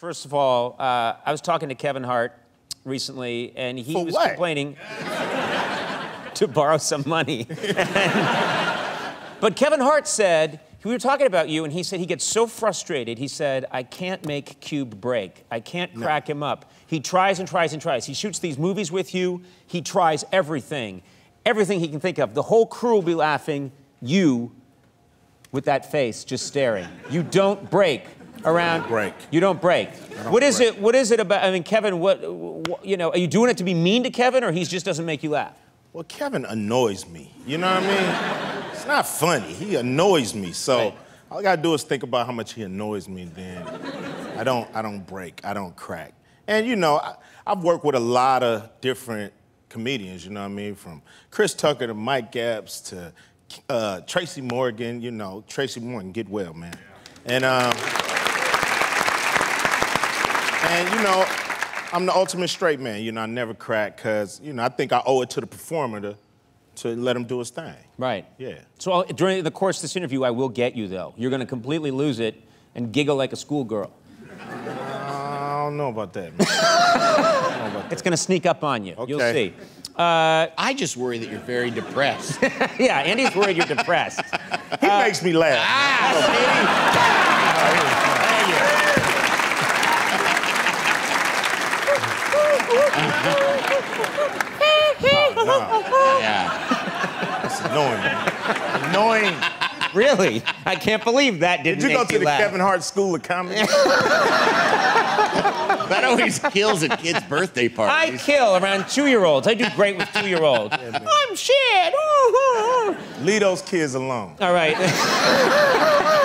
First of all, uh, I was talking to Kevin Hart recently, and he For was what? complaining to borrow some money. but Kevin Hart said, we were talking about you, and he said he gets so frustrated. He said, I can't make Cube break. I can't crack him up. He tries and tries and tries. He shoots these movies with you. He tries everything, everything he can think of. The whole crew will be laughing. You, with that face, just staring. You don't break around. break. You don't break. don't What is break. it? What is it about? I mean, Kevin. What, what? You know, are you doing it to be mean to Kevin, or he just doesn't make you laugh? Well, Kevin annoys me. You know what I mean? It's not funny. He annoys me. So Right. all I gotta do is think about how much he annoys me. Then I don't. I don't break. I don't crack. And you know, I, I've worked with a lot of different comedians. You know what I mean? From Chris Tucker to Mike Epps to uh, Tracy Morgan. You know, Tracy Morgan, get well, man. And um, and you know, I'm the ultimate straight man. You know, I never crack because you know I think I owe it to the performer to to let him do his thing. Right. Yeah. So I'll, during the course of this interview, I will get you though. You're going to completely lose it and giggle like a schoolgirl. I don't know about that, man. I don't know about It's going to sneak up on you. Okay. You'll see. Uh, I just worry that you're very depressed. yeah, Andy's worried you're depressed. that. He makes me laugh. yeah. It's annoying. man. annoying. really? I can't believe that didn't Did you go make to the laugh. Kevin Hart School of Comedy? That always kills at kids' birthday parties. I kill around two-year-olds. I do great with two-year-olds. I'm shit. Leave those kids alone. All right.